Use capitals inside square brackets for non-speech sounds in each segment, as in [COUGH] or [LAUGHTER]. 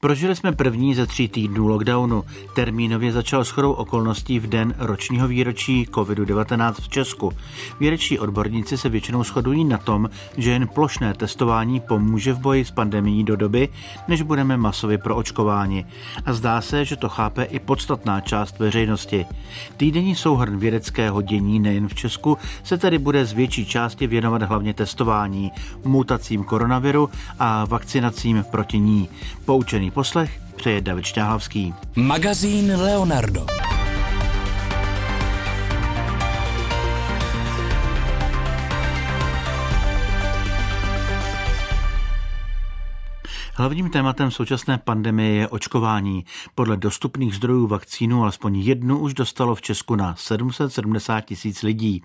Prožili jsme první ze tří týdnů lockdownu. Termínově začal s chodou okolností v den ročního výročí COVID-19 v Česku. Vědečtí odborníci se většinou shodují na tom, že jen plošné testování pomůže v boji s pandemí do doby, než budeme masově proočkováni. A zdá se, že to chápe i podstatná část veřejnosti. Týdenní souhrn vědeckého dění nejen v Česku se tedy bude z větší části věnovat hlavně testování, mutacím koronaviru a vakcinacím proti ní. Poučený poslech přeje David Šťáhlavský. Magazín Leonardo. Hlavním tématem současné pandemie je očkování. Podle dostupných zdrojů vakcínu alespoň jednu už dostalo v Česku na 770 tisíc lidí.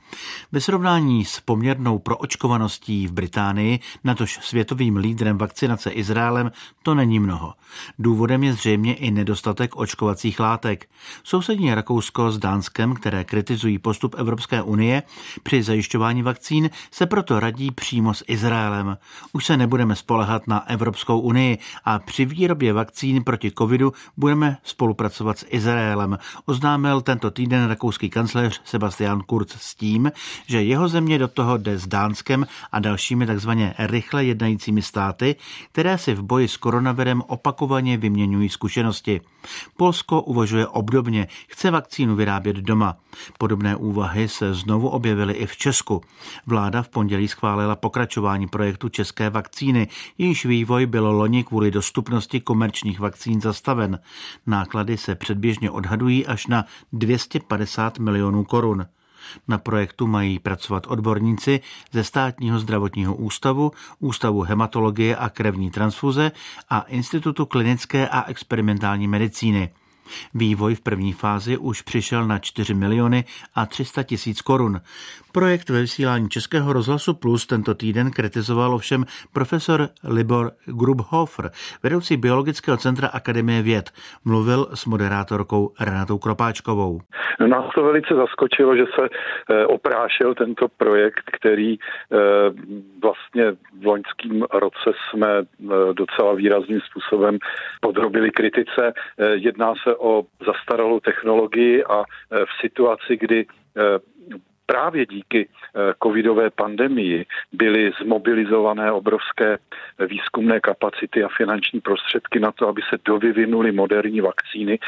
Ve srovnání s poměrnou proočkovaností v Británii, natož světovým lídrem vakcinace Izraelem, to není mnoho. Důvodem je zřejmě i nedostatek očkovacích látek. Sousední Rakousko s Dánskem, které kritizují postup Evropské unie při zajišťování vakcín, se proto radí přímo s Izraelem. Už se nebudeme spolehat na Evropskou unii unii a při výrobě vakcín proti covidu budeme spolupracovat s Izraelem, oznámil tento týden rakouský kancléř Sebastian Kurz s tím, že jeho země do toho jde s Dánskem a dalšími takzvaně rychle jednajícími státy, které si v boji s koronavirem opakovaně vyměňují zkušenosti. Polsko uvažuje obdobně, chce vakcínu vyrábět doma. Podobné úvahy se znovu objevily i v Česku. Vláda v pondělí schválila pokračování projektu české vakcíny, jejíž vývoj bylo loni loni kvůli dostupnosti komerčních vakcín zastaven. Náklady se předběžně odhadují až na 250 milionů korun. Na projektu mají pracovat odborníci ze státního zdravotního ústavu, Ústavu hematologie a krevní transfuze a Institutu klinické a experimentální medicíny. Vývoj v první fázi už přišel na 4 miliony a 300 tisíc korun. Projekt ve vysílání Českého rozhlasu Plus tento týden kritizoval ovšem profesor Libor Grubhofer, vedoucí Biologického centra Akademie věd. Mluvil s moderátorkou Renatou Kropáčkovou. Nás to velice zaskočilo, že se eh, oprášil tento projekt, který eh, vlastně v loňském roce jsme eh, docela výrazným způsobem podrobili kritice. Jedná se o zastaralou technologii a v situaci, kdy právě díky eh, covidové pandemii byly zmobilizované obrovské výzkumné kapacity a finanční prostředky na to, aby se dovyvinuly moderní vakcíny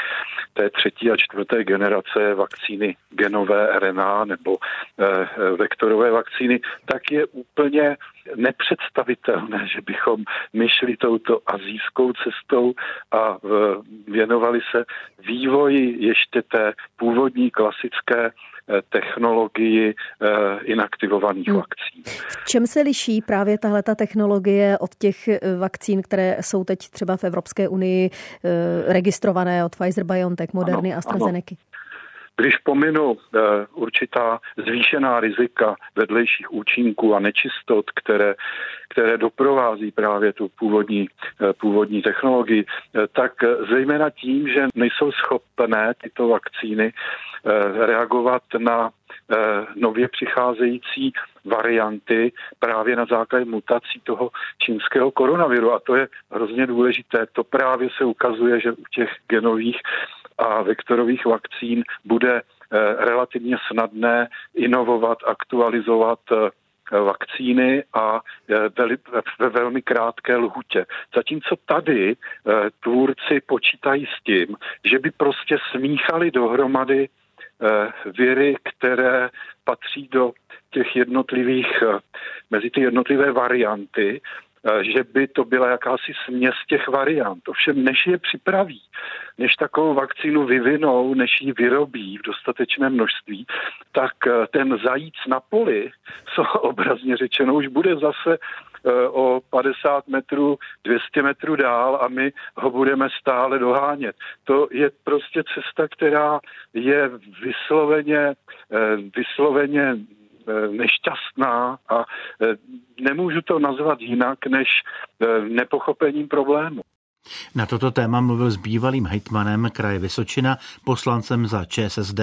té třetí a čtvrté generace vakcíny genové RNA nebo eh, vektorové vakcíny, tak je úplně nepředstavitelné, že bychom myšli touto azijskou cestou a věnovali se vývoji ještě té původní klasické Eh, technologii eh, inaktivovaných hmm. vakcín. V čem se liší právě tahle technologie od těch eh, vakcín, které jsou teď třeba v Evropské unii registrované od Pfizer, BioNTech, Moderny a AstraZeneca? Ano. Když pominu uh, určitá zvýšená rizika vedlejších účinků a nečistot, které, které doprovází právě tu původní, uh, původní technologii, uh, tak zejména tím, že nejsou schopné tyto vakcíny reagovat na nově přicházející varianty právě na základě mutací toho čínského koronaviru. A to je hrozně důležité. To právě se ukazuje, že u těch genových a vektorových vakcín bude eh, relativně snadné inovovat, aktualizovat eh, vakcíny a eh, ve velmi krátké lhutě. Zatímco tady tvůrci počítají s tím, že by prostě smíchali dohromady viry, které patří do těch jednotlivých, mezi ty jednotlivé varianty Eh, že by to byla jakási směs těch variant. Ovšem, než je připraví, než takovou vakcínu vyvinou, než ji vyrobí v dostatečném množství, tak eh, ten zajíc na poli, [LAUGHS] co obrazně řečeno, už bude zase eh, o 50 metrů, 200 metrů dál a my ho budeme stále dohánět. To je prostě cesta, která je vysloveně, vysloveně Eh, nešťastná a eh, nemůžu to nazvat jinak než eh, nepochopením problému. Na toto téma mluvil s bývalým hejtmanem kraje Vysočina, poslancem za ČSSD,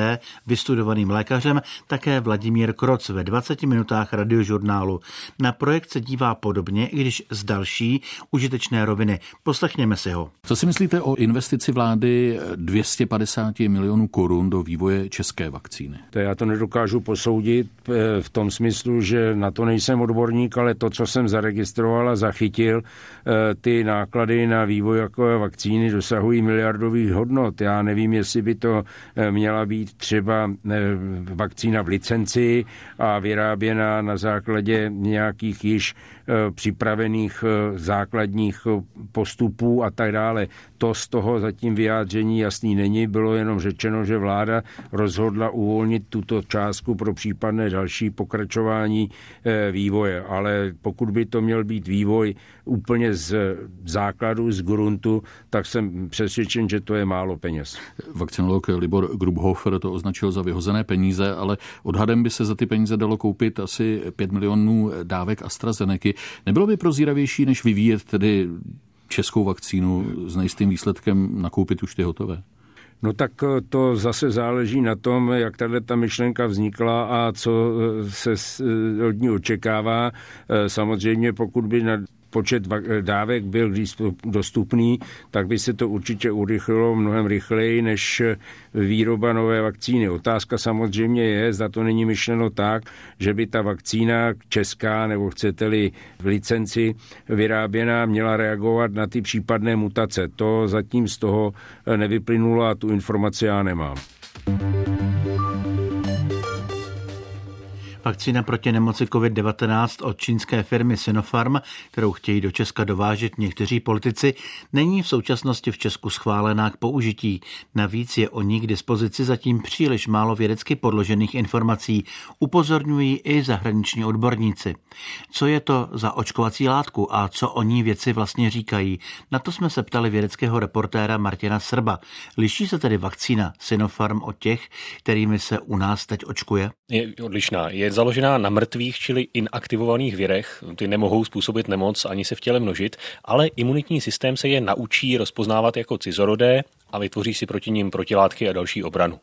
vystudovaným lékařem, také Vladimír Kroc ve 20 minutách radiožurnálu. Na projekt se dívá podobně, i když z další užitečné roviny. Poslechněme si ho. Co si myslíte o investici vlády 250 milionů korun do vývoje české vakcíny? To já to nedokážu posoudit eh, v tom smyslu, že na to nejsem odborník, ale to, co jsem zaregistroval a zachytil, eh, ty náklady na vývoj jako vakcíny dosahují miliardových hodnot. Já nevím, jestli by to eh, měla být třeba eh, vakcína v licenci a vyráběna na základě nějakých již Eh, připravených základních postupů a tak dále. To z toho zatím vyjádření jasný není. Bylo jenom řečeno, že vláda rozhodla uvolnit tuto částku pro případné další pokračování vývoje. Ale pokud by to měl být vývoj úplně z základu, z gruntu, tak jsem přesvědčen, že to je málo peněz. Vakcinolog Libor Grubhofer to označil za vyhozené peníze, ale odhadem by se za ty peníze dalo koupit asi 5 milionů dávek AstraZeneca. Nebylo by prozíravější, než vyvíjet tedy českou vakcínu s nejistým výsledkem nakoupit už ty hotové? No tak eh, to zase záleží na tom, jak tahle ta myšlenka vznikla a co eh, se eh, od ní očekává. Samozřejmě pokud by na počet dávek byl dostupný, tak by se to určitě urychlilo mnohem rychleji než výroba nové vakcíny. Otázka samozřejmě je, zda to není myšleno tak, že by ta vakcína česká, nebo chcete-li v licenci vyráběná, měla reagovat na ty případné mutace. To zatím z toho nevyplynulo a tu informaci já nemám. Vakcína proti nemoci COVID-19 od čínské firmy Sinopharm, kterou chtějí do Česka dovážet někteří politici, není v současnosti v Česku schválená k použití. Navíc je o ní k dispozici zatím příliš málo vědecky podložených informací, upozorňují i zahraniční odborníci. Co je to za očkovací látku a co o ní věci vlastně říkají? Na to jsme se ptali vědeckého reportéra Martina Srba. Liší se tedy vakcína Sinopharm od těch, kterými se u nás teď očkuje? Je odlišná. Je založená na mrtvých, čili inaktivovaných virech. Ty nemohou způsobit nemoc ani se v těle množit, ale imunitní systém se je naučí rozpoznávat jako cizorodé a vytvoří si proti ním protilátky a další obranu.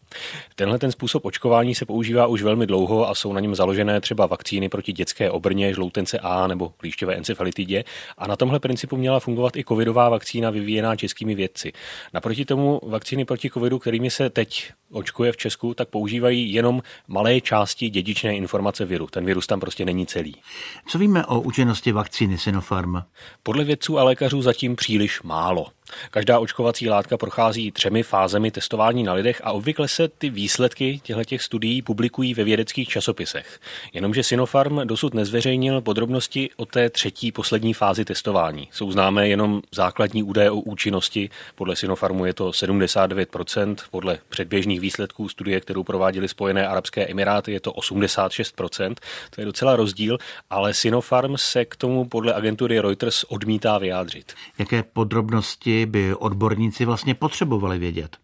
Tenhle ten způsob očkování se používá už velmi dlouho a jsou na něm založené třeba vakcíny proti dětské obrně, žloutence A nebo klíšťové encefalitidě a na tomhle principu měla fungovat i covidová vakcína vyvíjená českými vědci. Naproti tomu vakcíny proti covidu, kterými se teď očkuje v Česku, tak používají jenom malé části dědičné informace viru. Ten virus tam prostě není celý. Co víme o účinnosti vakcíny Sinopharm? Podle vědců a lékařů zatím příliš málo. Každá očkovací látka prochází třemi fázemi testování na lidech a obvykle se ty výsledky těchto studií publikují ve vědeckých časopisech. Jenomže Sinopharm dosud nezveřejnil podrobnosti o té třetí poslední fázi testování. Jsou známé jenom základní údaje o účinnosti. Podle Sinopharmu je to 79%, podle předběžných výsledků studie, kterou prováděly Spojené arabské emiráty, je to 86%. To je docela rozdíl, ale Sinopharm se k tomu podle agentury Reuters odmítá vyjádřit. Jaké podrobnosti by odborníci vlastně potřebovali vědět?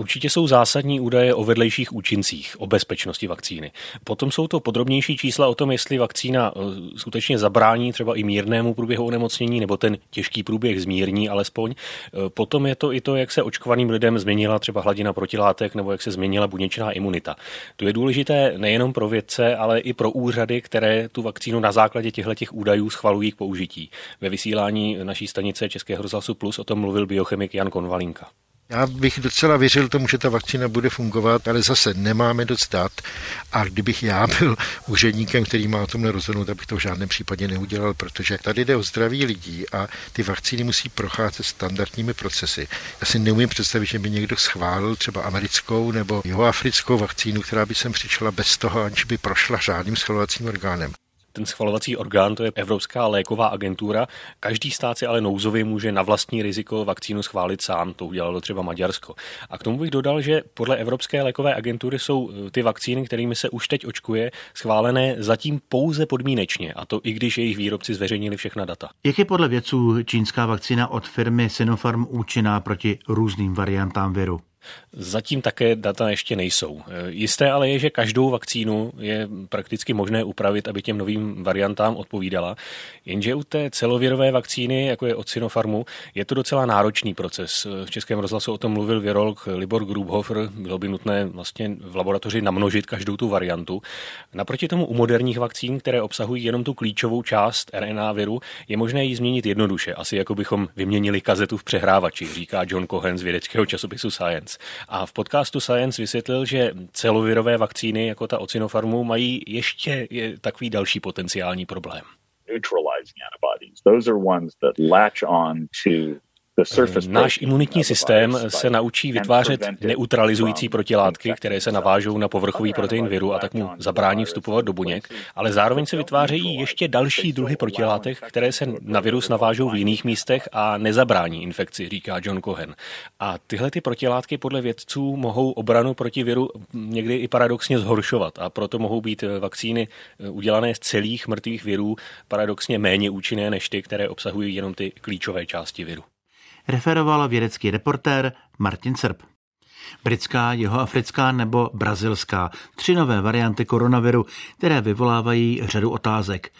Určitě jsou zásadní údaje o vedlejších účincích, o bezpečnosti vakcíny. Potom jsou to podrobnější čísla o tom, jestli vakcína eh, skutečně zabrání třeba i mírnému průběhu onemocnění, nebo ten těžký průběh zmírní alespoň. Eh, potom je to i to, jak se očkovaným lidem změnila třeba hladina protilátek, nebo jak se změnila buněčná imunita. To je důležité nejenom pro vědce, ale i pro úřady, které tu vakcínu na základě těchto údajů schvalují k použití. Ve vysílání naší stanice Českého rozhlasu Plus o tom mluvil biochemik Jan Konvalinka. Já bych docela věřil tomu, že ta vakcína bude fungovat, ale zase nemáme dost dat a kdybych já byl úředníkem, který má o tomhle rozhodnout, abych to v žádném případě neudělal, protože tady jde o zdraví lidí a ty vakcíny musí procházet standardními procesy. Já si neumím představit, že by někdo schválil třeba americkou nebo jihoafrickou vakcínu, která by sem přišla bez toho, aniž by prošla žádným schvalovacím orgánem. Ten schvalovací orgán, to je Evropská léková agentura. Každý stát si ale nouzově může na vlastní riziko vakcínu schválit sám. To udělalo třeba Maďarsko. A k tomu bych dodal, že podle Evropské lékové agentury jsou eh, ty vakcíny, kterými se už teď očkuje, schválené zatím pouze podmínečně. A to i když jejich výrobci zveřejnili všechna data. Jak je podle vědců čínská vakcína od firmy Sinopharm účinná proti různým variantám viru? Zatím také data ještě nejsou. Jisté ale je, že každou vakcínu je prakticky možné upravit, aby těm novým variantám odpovídala. Jenže u té celověrové vakcíny, jako je od Sinopharmu, je to docela náročný proces. V Českém rozhlasu o tom mluvil virolog Libor Grubhofer. Bylo by nutné vlastně v laboratoři namnožit každou tu variantu. Naproti tomu u moderních vakcín, které obsahují jenom tu klíčovou část RNA viru, je možné ji změnit jednoduše. Asi jako bychom vyměnili kazetu v přehrávači, říká John Cohen z vědeckého časopisu Science. A v podcastu Science vysvětlil, že celovirové vakcíny, jako ta od Sinopharmu, mají ještě takový další potenciální problém. Náš imunitní systém se naučí vytvářet neutralizující protilátky, které se navážou na povrchový protein viru a tak mu zabrání vstupovat do buněk, ale zároveň se vytvářejí ještě další druhy protilátek, které se na virus navážou v jiných místech a nezabrání infekci, říká John Cohen. A tyhle ty protilátky podle vědců mohou obranu proti viru někdy i paradoxně zhoršovat. A proto mohou být vakcíny udělané z celých mrtvých virů paradoxně méně účinné než ty, které obsahují jenom ty klíčové části viru referoval vědecký reportér Martin Serb. Britská, jihoafrická nebo brazilská. Tři nové varianty koronaviru, které vyvolávají řadu otázek.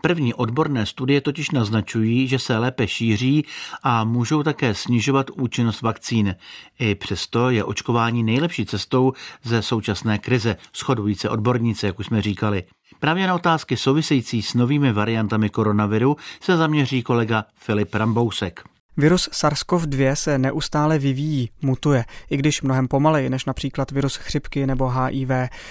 První odborné studie totiž naznačují, že se lépe šíří a můžou také snižovat účinnost vakcín. I přesto je očkování nejlepší cestou ze současné krize, shodují se odborníci, jak už jsme říkali. Právě na otázky související s novými variantami koronaviru se zaměří kolega Filip Rambousek. Virus SARS-CoV-2 se neustále vyvíjí, mutuje, i když mnohem pomaleji než například virus chřipky nebo HIV.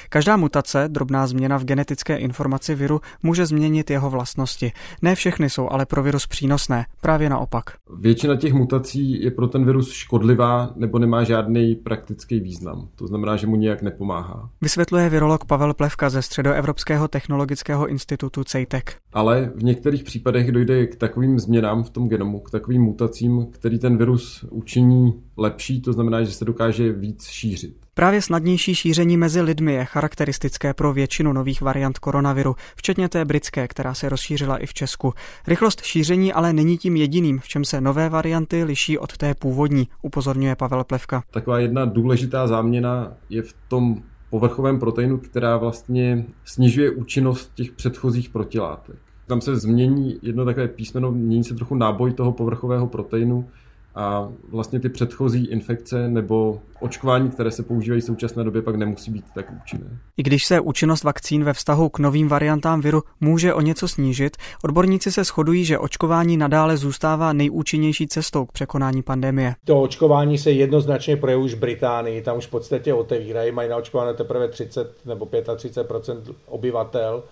Každá mutace, drobná změna v genetické informaci viru, může změnit jeho vlastnosti. Ne všechny jsou ale pro virus přínosné, právě naopak. Většina těch mutací je pro ten virus škodlivá nebo nemá žádný praktický význam. To znamená, že mu nějak nepomáhá. Vysvětluje virolog Pavel Plevka ze Středoevropského technologického institutu CEITEC. Ale v některých případech dojde k takovým změnám v tom genomu, k takovým mutacím, mutacím, který ten virus učiní lepší, to znamená, že se dokáže víc šířit. Právě snadnější šíření mezi lidmi je charakteristické pro většinu nových variant koronaviru, včetně té britské, která se rozšířila i v Česku. Rychlost šíření ale není tím jediným, v čem se nové varianty liší od té původní, upozorňuje Pavel Plevka. Taková jedna důležitá záměna je v tom povrchovém proteinu, která vlastně snižuje účinnost těch předchozích protilátek. Tam se změní jedno takové písmeno, mění se trochu náboj toho povrchového proteinu a vlastně ty předchozí infekce nebo očkování, které se používají v současné době, pak nemusí být tak účinné. I když se účinnost vakcín ve vztahu k novým variantám viru může o něco snížit, odborníci se shodují, že očkování nadále zůstává nejúčinnější cestou k překonání pandemie. To očkování se jednoznačně projeví už v Británii, tam už v podstatě otevírají, mají naočkované teprve 30 nebo 35% obyvatel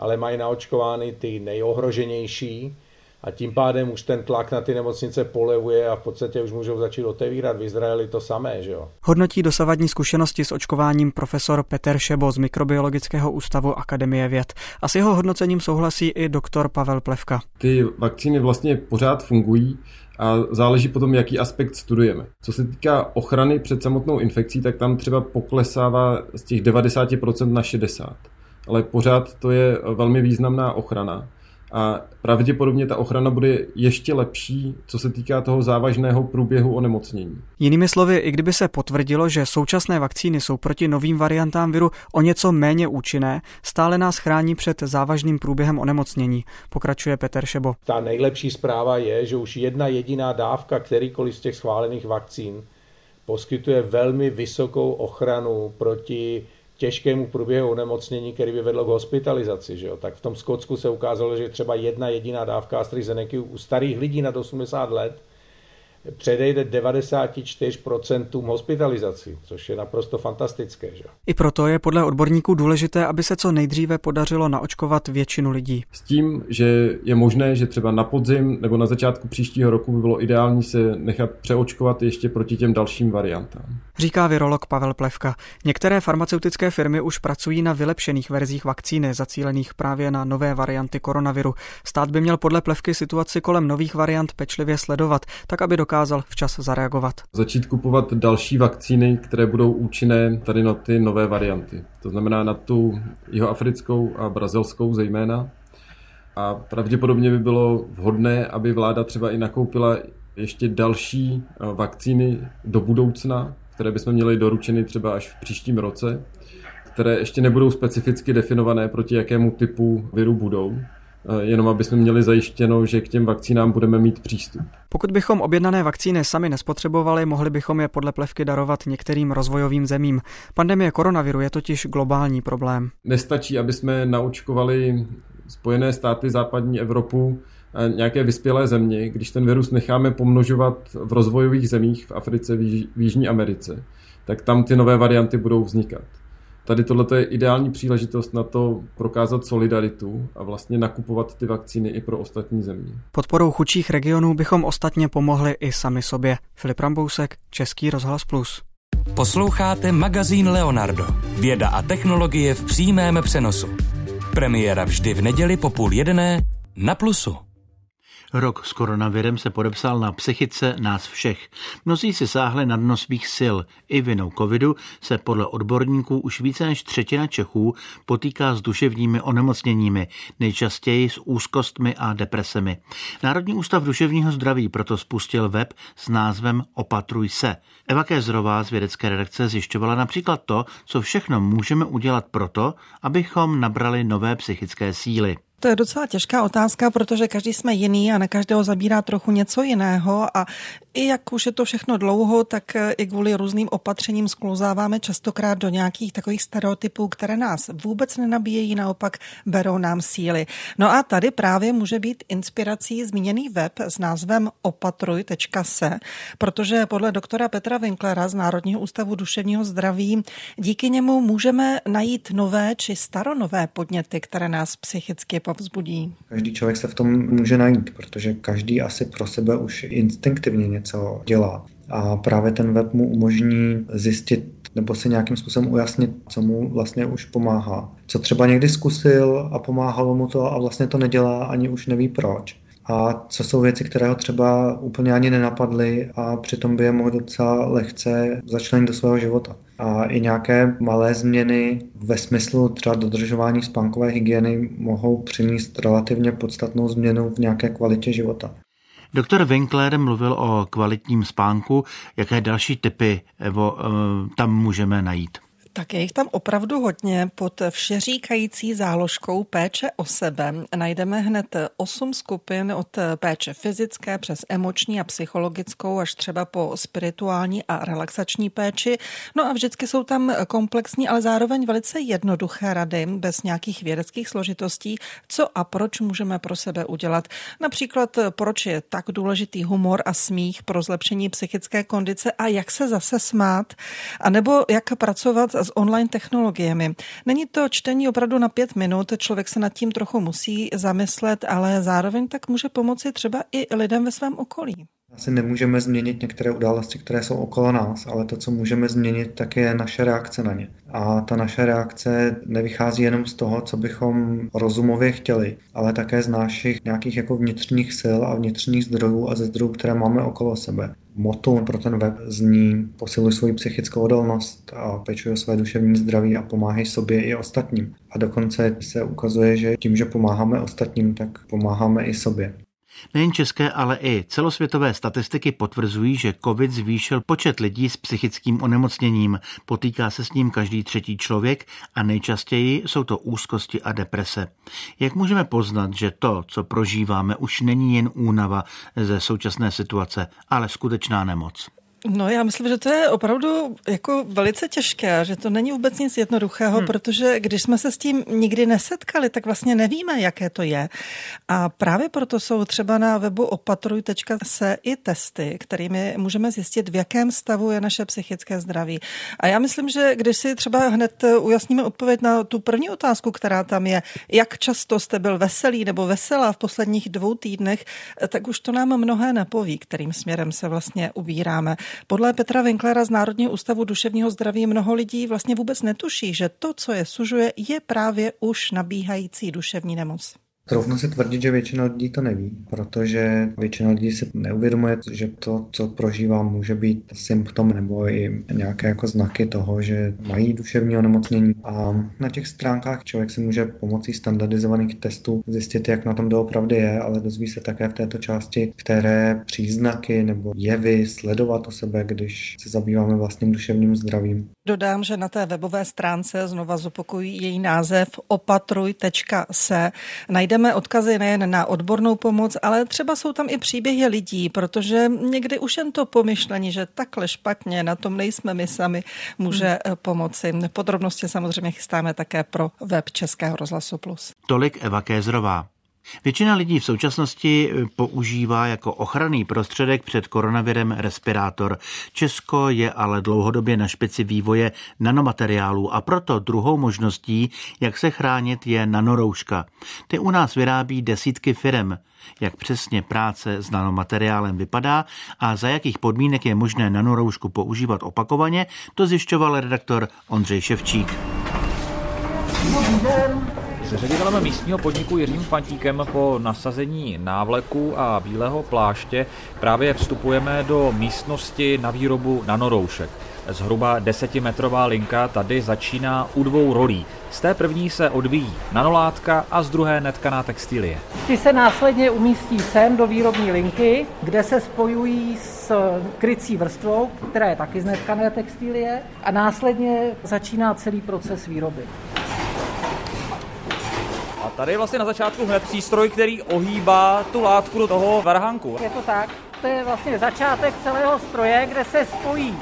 ale mají naočkovány ty nejohroženější a tím pádem už ten tlak na ty nemocnice polevuje a v podstatě už můžou začít otevírat v Izraeli to samé. Že jo? Hodnotí dosavadní zkušenosti s očkováním profesor Peter Šebo z Mikrobiologického ústavu Akademie věd. A s jeho hodnocením souhlasí i doktor Pavel Plevka. Ty vakcíny vlastně pořád fungují, a záleží potom, jaký aspekt studujeme. Co se týká ochrany před samotnou infekcí, tak tam třeba poklesává z těch 90% na 60% ale pořád to je velmi významná ochrana. A pravděpodobně ta ochrana bude ještě lepší, co se týká toho závažného průběhu onemocnění. Jinými slovy, i kdyby se potvrdilo, že současné vakcíny jsou proti novým variantám viru o něco méně účinné, stále nás chrání před závažným průběhem onemocnění, pokračuje Petr Šebo. Ta nejlepší zpráva je, že už jedna jediná dávka kterýkoliv z těch schválených vakcín poskytuje velmi vysokou ochranu proti těžkému průběhu onemocnění, který by vedlo k hospitalizaci. Že jo? Tak v tom Skotsku se ukázalo, že třeba jedna jediná dávka AstraZeneca u starých lidí nad 80 let předejde 94% hospitalizací, což je naprosto fantastické. Že? I proto je podle odborníků důležité, aby se co nejdříve podařilo naočkovat většinu lidí. S tím, že je možné, že třeba na podzim nebo na začátku příštího roku by bylo ideální se nechat přeočkovat ještě proti těm dalším variantám. Říká virolog Pavel Plevka. Některé farmaceutické firmy už pracují na vylepšených verzích vakcíny, zacílených právě na nové varianty koronaviru. Stát by měl podle Plevky situaci kolem nových variant pečlivě sledovat, tak aby dokázal včas zareagovat. Začít kupovat další vakcíny, které budou účinné tady na ty nové varianty. To znamená na tu jihoafrickou a brazilskou zejména. A pravděpodobně by bylo vhodné, aby vláda třeba i nakoupila ještě další vakcíny do budoucna, které bychom měli doručeny třeba až v příštím roce, které ještě nebudou specificky definované, proti jakému typu viru budou, eh, jenom aby jsme měli zajištěno, že k těm vakcínám budeme mít přístup. Pokud bychom objednané vakcíny sami nespotřebovali, mohli bychom je podle plevky darovat některým rozvojovým zemím. Pandemie koronaviru je totiž globální problém. Nestačí, aby jsme naučkovali Spojené státy, západní Evropu, nějaké vyspělé země, když ten virus necháme pomnožovat v rozvojových zemích v Africe, v Jižní Americe, tak tam ty nové varianty budou vznikat. Tady tohle je ideální příležitost na to prokázat solidaritu a vlastně nakupovat ty vakcíny i pro ostatní země. Podporou chudších regionů bychom ostatně pomohli i sami sobě. Filip Rambousek, Český rozhlas Plus. Posloucháte magazín Leonardo. Věda a technologie v přímém přenosu. Premiéra vždy v neděli po půl jedné na Plusu. Rok s koronavirem se podepsal na psychice nás všech. Mnozí si sáhli na dno svých sil. I vinou covidu se podle odborníků už více než třetina Čechů potýká s duševními onemocněními, nejčastěji s úzkostmi a depresemi. Národní ústav duševního zdraví proto spustil web s názvem Opatruj se. Eva Kézrová z vědecké redakce zjišťovala například to, co všechno můžeme udělat proto, abychom nabrali nové psychické síly. To je docela těžká otázka, protože každý jsme jiný a na každého zabírá trochu něco jiného a i jak už je to všechno dlouho, tak eh, i kvůli různým opatřením sklouzáváme častokrát do nějakých takových stereotypů, které nás vůbec nenabíjejí, naopak berou nám síly. No a tady právě může být inspirací zmíněný web s názvem opatruj.se, protože podle doktora Petra Winklera z Národního ústavu duševního zdraví díky němu můžeme najít nové či staronové podněty, které nás psychicky povzbudí. Každý člověk se v tom může najít, protože každý asi pro sebe už instinktivně něco dělá. A právě ten web mu umožní zjistit nebo si nějakým způsobem ujasnit, co mu vlastně už pomáhá. Co třeba někdy zkusil a pomáhalo mu to a vlastně to nedělá, ani už neví proč a co jsou věci, které ho třeba úplně ani nenapadly a přitom by je mohl docela lehce začlenit do svého života. A i nějaké malé změny ve smyslu třeba dodržování spánkové hygieny mohou přinést relativně podstatnou změnu v nějaké kvalitě života. Doktor Winkler mluvil o kvalitním spánku. Jaké další typy Evo, eh, tam můžeme najít? Tak je jich tam opravdu hodně. Pod všeříkající záložkou péče o sebe najdeme hned osm skupin od péče fyzické přes emoční a psychologickou až třeba po spirituální a relaxační péči. No a vždycky jsou tam komplexní, ale zároveň velice jednoduché rady, bez nějakých vědeckých složitostí, co a proč můžeme pro sebe udělat. Například, proč je tak důležitý humor a smích pro zlepšení psychické kondice a jak se zase smát, a nebo jak pracovat s online technologiemi. Není to čtení opravdu na pět minut, člověk se nad tím trochu musí zamyslet, ale zároveň tak může pomoci třeba i lidem ve svém okolí. Asi nemůžeme změnit některé události, které jsou okolo nás, ale to, co můžeme změnit, tak je naše reakce na ně. A ta naše reakce nevychází jenom z toho, co bychom rozumově chtěli, ale také z našich nějakých jako vnitřních sil a vnitřních zdrojů a ze zdrojů, které máme okolo sebe. Moto pro ten web zní posiluj svoji psychickou odolnost a pečuj o své duševní zdraví a pomáhej sobě i ostatním. A dokonce se ukazuje, že tím, že pomáháme ostatním, tak pomáháme i sobě. Nejen české, ale i celosvětové statistiky potvrzují, že COVID zvýšil počet lidí s psychickým onemocněním. Potýká se s ním každý třetí člověk a nejčastěji jsou to úzkosti a deprese. Jak můžeme poznat, že to, co prožíváme, už není jen únava ze současné situace, ale skutečná nemoc? No já myslím, že to je opravdu jako velice těžké, že to není vůbec nic jednoduchého, hmm. protože když jsme se s tím nikdy nesetkali, tak vlastně nevíme, jaké to je. A právě proto jsou třeba na webu opatruj.se i testy, kterými můžeme zjistit, v jakém stavu je naše psychické zdraví. A já myslím, že když si třeba hned ujasníme odpověď na tu první otázku, která tam je, jak často jste byl veselý nebo veselá v posledních dvou týdnech, tak už to nám mnohé napoví, kterým směrem se vlastně ubíráme. Podle Petra Winklera z Národního ústavu duševního zdraví mnoho lidí vlastně vůbec netuší, že to, co je sužuje, je právě už nabíhající duševní nemoc. Troufnu si tvrdit, že většina lidí to neví, protože většina lidí si neuvědomuje, že to, co prožívá, může být symptom nebo i nějaké jako znaky toho, že mají duševní onemocnění. A na těch stránkách člověk si může pomocí standardizovaných testů zjistit, jak na tom doopravdy je, ale dozví se také v této části, které příznaky nebo jevy sledovat o sebe, když se zabýváme vlastním duševním zdravím. Dodám, že na té webové stránce, znova zopakují její název opatruj.se, najdeme odkazy nejen na odbornou pomoc, ale třeba jsou tam i příběhy lidí, protože někdy už jen to pomyšlení, že takhle špatně, na tom nejsme my sami, může hmm. pomoci. Podrobnosti samozřejmě chystáme také pro web Českého rozhlasu Plus. Tolik Eva Kézrová. Většina lidí v současnosti eh, používá jako ochranný prostředek před koronavirem respirátor. Česko je ale dlouhodobě na špici vývoje nanomateriálů a proto druhou možností, jak se chránit, je nanorouška. Ty u nás vyrábí desítky firem. Jak přesně práce s nanomateriálem vypadá a za jakých podmínek je možné nanoroušku používat opakovaně, to zjišťoval redaktor Ondřej Ševčík. Dobrý den. S ředitelem místního podniku Jiřím Fantíkem po nasazení návleku a bílého pláště právě vstupujeme do místnosti na výrobu nanoroušek. Zhruba desetimetrová linka tady začíná u dvou rolí. Z té první se odvíjí nanolátka a z druhé netkaná textilie. Ty se následně umístí sem do výrobní linky, kde se spojují s krycí vrstvou, která je taky z netkané textilie a následně začíná celý proces výroby. Tady je vlastně na začátku hned přístroj, který ohýbá tu látku do toho varhanku. Je to tak. To je vlastně začátek celého stroje, kde se spojí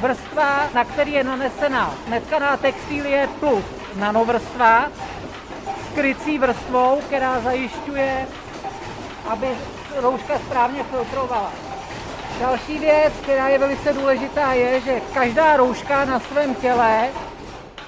vrstva, na který je nanesena netkaná textilie plus nanovrstva s krycí vrstvou, která zajišťuje, aby rouška správně filtrovala. Další věc, která je velice důležitá, je, že každá rouška na svém těle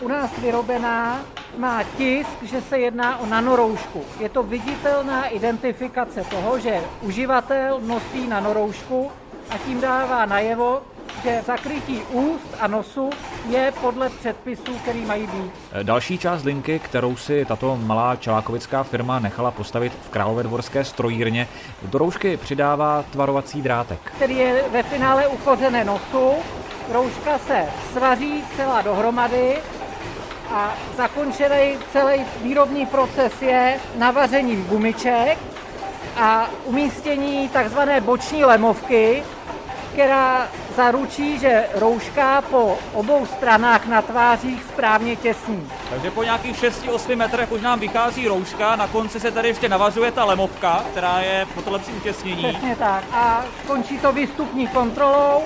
u nás vyrobená má tisk, že se jedná o nanoroušku. Je to viditelná identifikace toho, že uživatel nosí nanoroušku a tím dává najevo, že zakrytí úst a nosu je podle předpisů, který mají být. Další část linky, kterou si tato malá čelákovická firma nechala postavit v Královedvorské strojírně, do roušky přidává tvarovací drátek. Který je ve finále ukořené nosu, rouška se svaří celá dohromady a zakončený celý výrobní proces je navařením gumiček a umístění takzvané boční lemovky, která zaručí, že rouška po obou stranách na tvářích správně těsní. Takže po nějakých 6-8 metrech už nám vychází rouška, na konci se tady ještě navařuje ta lemovka, která je po to lepší utěsnění. Přesně tak. A končí to výstupní kontrolou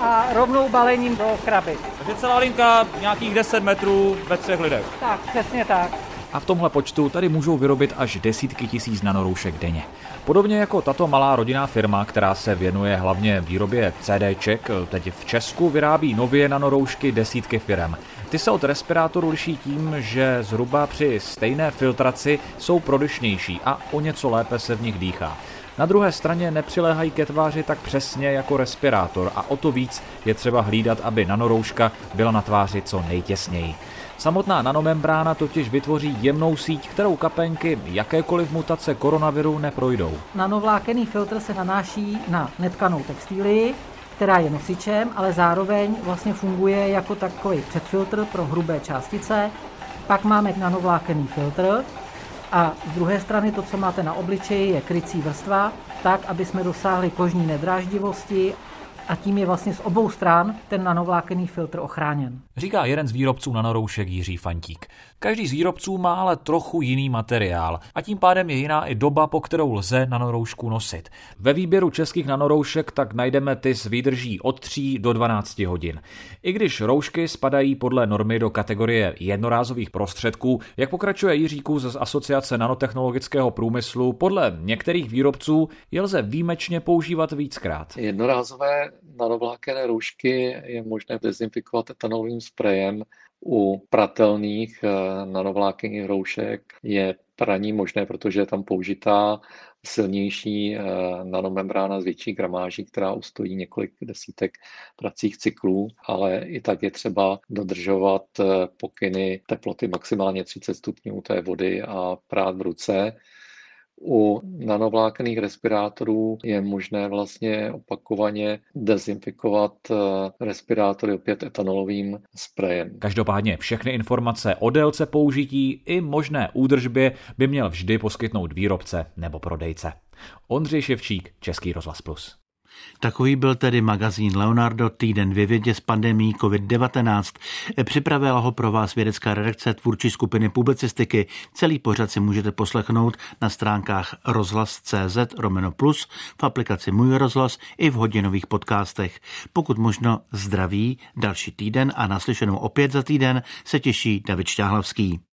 a rovnou balením do kraby. Takže celá linka nějakých 10 metrů ve třech lidech. Tak, přesně tak. A v tomhle počtu tady můžou vyrobit až desítky tisíc nanoroušek denně. Podobně jako tato malá rodinná firma, která se věnuje hlavně výrobě CDček, teď v Česku vyrábí nově nanoroušky desítky firm. Ty se od respirátoru liší tím, že zhruba při stejné filtraci jsou prodyšnější a o něco lépe se v nich dýchá. Na druhé straně nepřiléhají ke tváři tak přesně jako respirátor a o to víc je třeba hlídat, aby nanorouška byla na tváři co nejtěsněji. Samotná nanomembrána totiž vytvoří jemnou síť, kterou kapenky jakékoliv mutace koronaviru neprojdou. Nanovlákený filtr se nanáší na netkanou textílii, která je nosičem, ale zároveň vlastně funguje jako takový předfiltr pro hrubé částice. Pak máme nanovlákený filtr, a z druhé strany to, co máte na obličeji, je krycí vrstva, tak, aby jsme dosáhli kožní nedráždivosti a tím je vlastně z obou stran ten nanovlákený filtr ochráněn. Říká jeden z výrobců nanoroušek Jiří Fantík. Každý z výrobců má ale trochu jiný materiál a tím pádem je jiná i doba, po kterou lze nanoroušku nosit. Ve výběru českých nanoroušek tak najdeme ty s výdrží od 3 do 12 hodin. I když roušky spadají podle normy do kategorie jednorázových prostředků, jak pokračuje Jiříku z Asociace nanotechnologického průmyslu, podle některých výrobců je lze výjimečně používat víckrát. Jednorázové nanovlákené roušky je možné dezinfikovat etanolovým sprejem. U pratelných eh, nanovlákených roušek je praní možné, protože je tam použitá silnější eh, nanomembrána s větší gramáží, která ustojí několik desítek pracích cyklů, ale i tak je třeba dodržovat eh, pokyny teploty maximálně 30 stupňů té vody a prát v ruce. U nanovlákených respirátorů je možné vlastně opakovaně dezinfikovat eh, respirátory opět etanolovým sprejem. Každopádně všechny informace o délce použití i možné údržbě by měl vždy poskytnout výrobce nebo prodejce. Ondřej Ševčík, Český rozhlas Plus. Takový byl tedy magazín Leonardo týden ve vědě s pandemí COVID-19. Připravila ho pro vás vědecká redakce tvůrčí skupiny publicistiky. Celý pořad si můžete poslechnout na stránkách rozhlas.cz Romeno Plus, v aplikaci Můj rozhlas i v hodinových podcastech. Pokud možno zdraví, další týden a naslyšenou opět za týden se těší David Šťáhlavský.